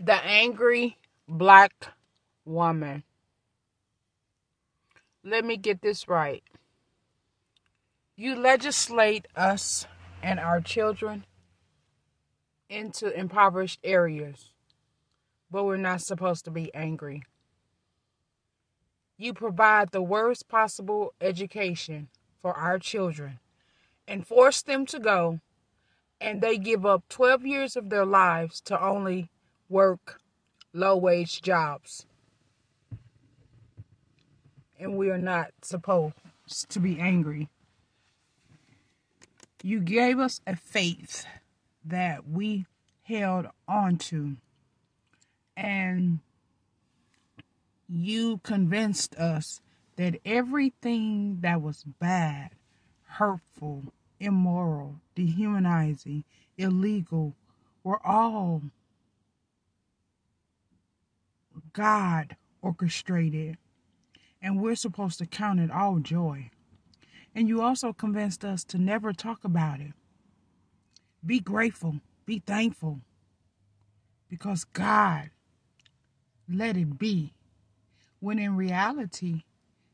The angry black woman. Let me get this right. You legislate us and our children into impoverished areas, but we're not supposed to be angry. You provide the worst possible education for our children and force them to go, and they give up 12 years of their lives to only work low wage jobs. And we are not supposed to be angry. You gave us a faith that we held onto, and you convinced us that everything that was bad, hurtful, immoral, dehumanizing, illegal were all God orchestrated, and we're supposed to count it all joy. And you also convinced us to never talk about it. Be grateful, be thankful, because God let it be. When in reality,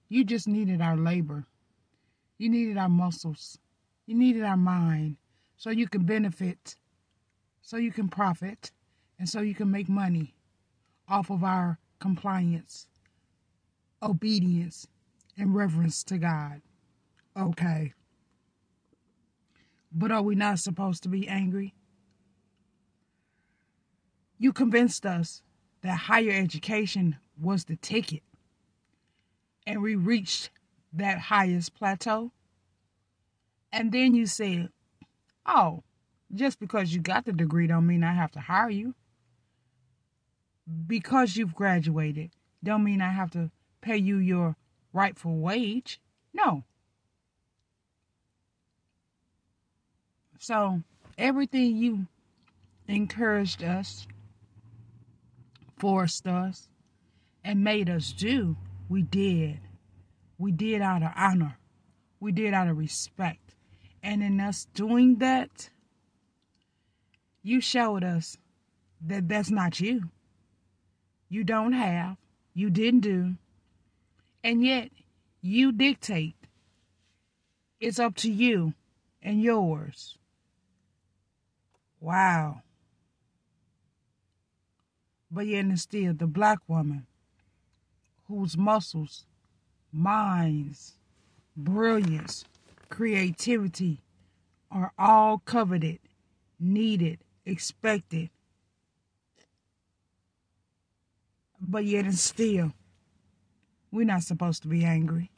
you just needed our labor, you needed our muscles, you needed our mind so you can benefit, so you can profit, and so you can make money off of our compliance, obedience, and reverence to God. Okay. But are we not supposed to be angry? You convinced us that higher education was the ticket, and we reached that highest plateau. And then you said, oh, just because you got the degree don't mean I have to hire you because you've graduated don't mean I have to pay you your rightful wage. No. So everything you encouraged us, forced us, and made us do, we did. We did out of honor. We did out of respect. And in us doing that, you showed us that that's not you you don't have, you didn't do, and yet you dictate. It's up to you and yours. Wow. But yet and still, the black woman whose muscles, minds, brilliance, creativity are all coveted, needed, expected, But yet and still, we're not supposed to be angry.